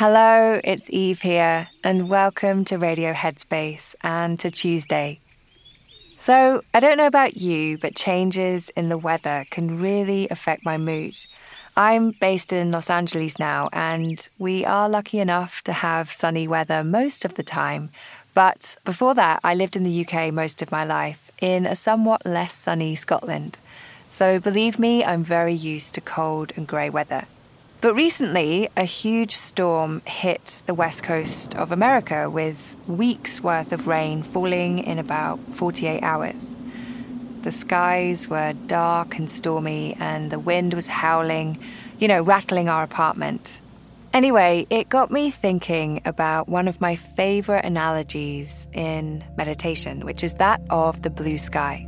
Hello, it's Eve here, and welcome to Radio Headspace and to Tuesday. So, I don't know about you, but changes in the weather can really affect my mood. I'm based in Los Angeles now, and we are lucky enough to have sunny weather most of the time. But before that, I lived in the UK most of my life, in a somewhat less sunny Scotland. So, believe me, I'm very used to cold and grey weather. But recently, a huge storm hit the west coast of America with weeks worth of rain falling in about 48 hours. The skies were dark and stormy, and the wind was howling, you know, rattling our apartment. Anyway, it got me thinking about one of my favorite analogies in meditation, which is that of the blue sky.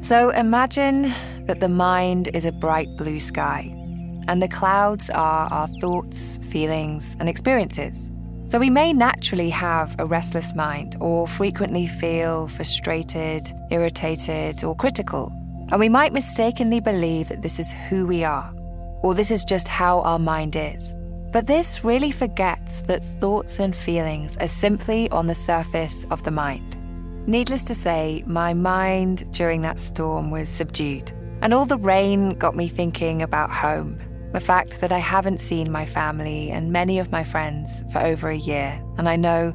So imagine that the mind is a bright blue sky and the clouds are our thoughts, feelings, and experiences. So we may naturally have a restless mind or frequently feel frustrated, irritated, or critical. And we might mistakenly believe that this is who we are, or this is just how our mind is. But this really forgets that thoughts and feelings are simply on the surface of the mind. Needless to say, my mind during that storm was subdued. And all the rain got me thinking about home. The fact that I haven't seen my family and many of my friends for over a year. And I know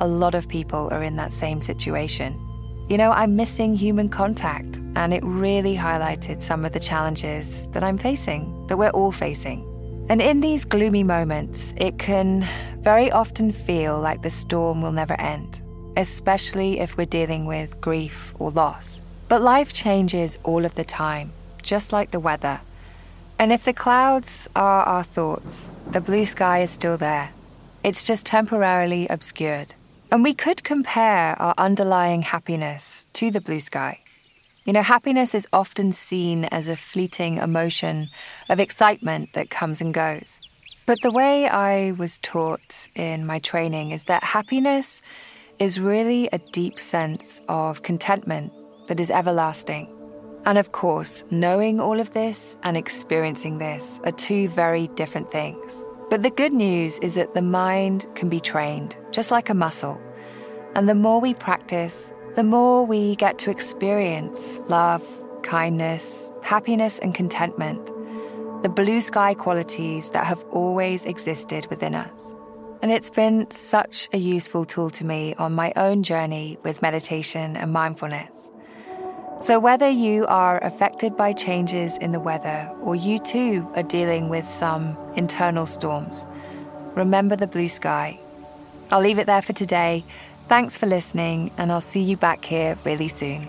a lot of people are in that same situation. You know, I'm missing human contact, and it really highlighted some of the challenges that I'm facing, that we're all facing. And in these gloomy moments, it can very often feel like the storm will never end especially if we're dealing with grief or loss. But life changes all of the time, just like the weather. And if the clouds are our thoughts, the blue sky is still there. It's just temporarily obscured. And we could compare our underlying happiness to the blue sky. You know, happiness is often seen as a fleeting emotion of excitement that comes and goes. But the way I was taught in my training is that happiness is really a deep sense of contentment that is everlasting. And of course, knowing all of this and experiencing this are two very different things. But the good news is that the mind can be trained, just like a muscle. And the more we practice, the more we get to experience love, kindness, happiness, and contentment, the blue sky qualities that have always existed within us. And it's been such a useful tool to me on my own journey with meditation and mindfulness. So, whether you are affected by changes in the weather or you too are dealing with some internal storms, remember the blue sky. I'll leave it there for today. Thanks for listening, and I'll see you back here really soon.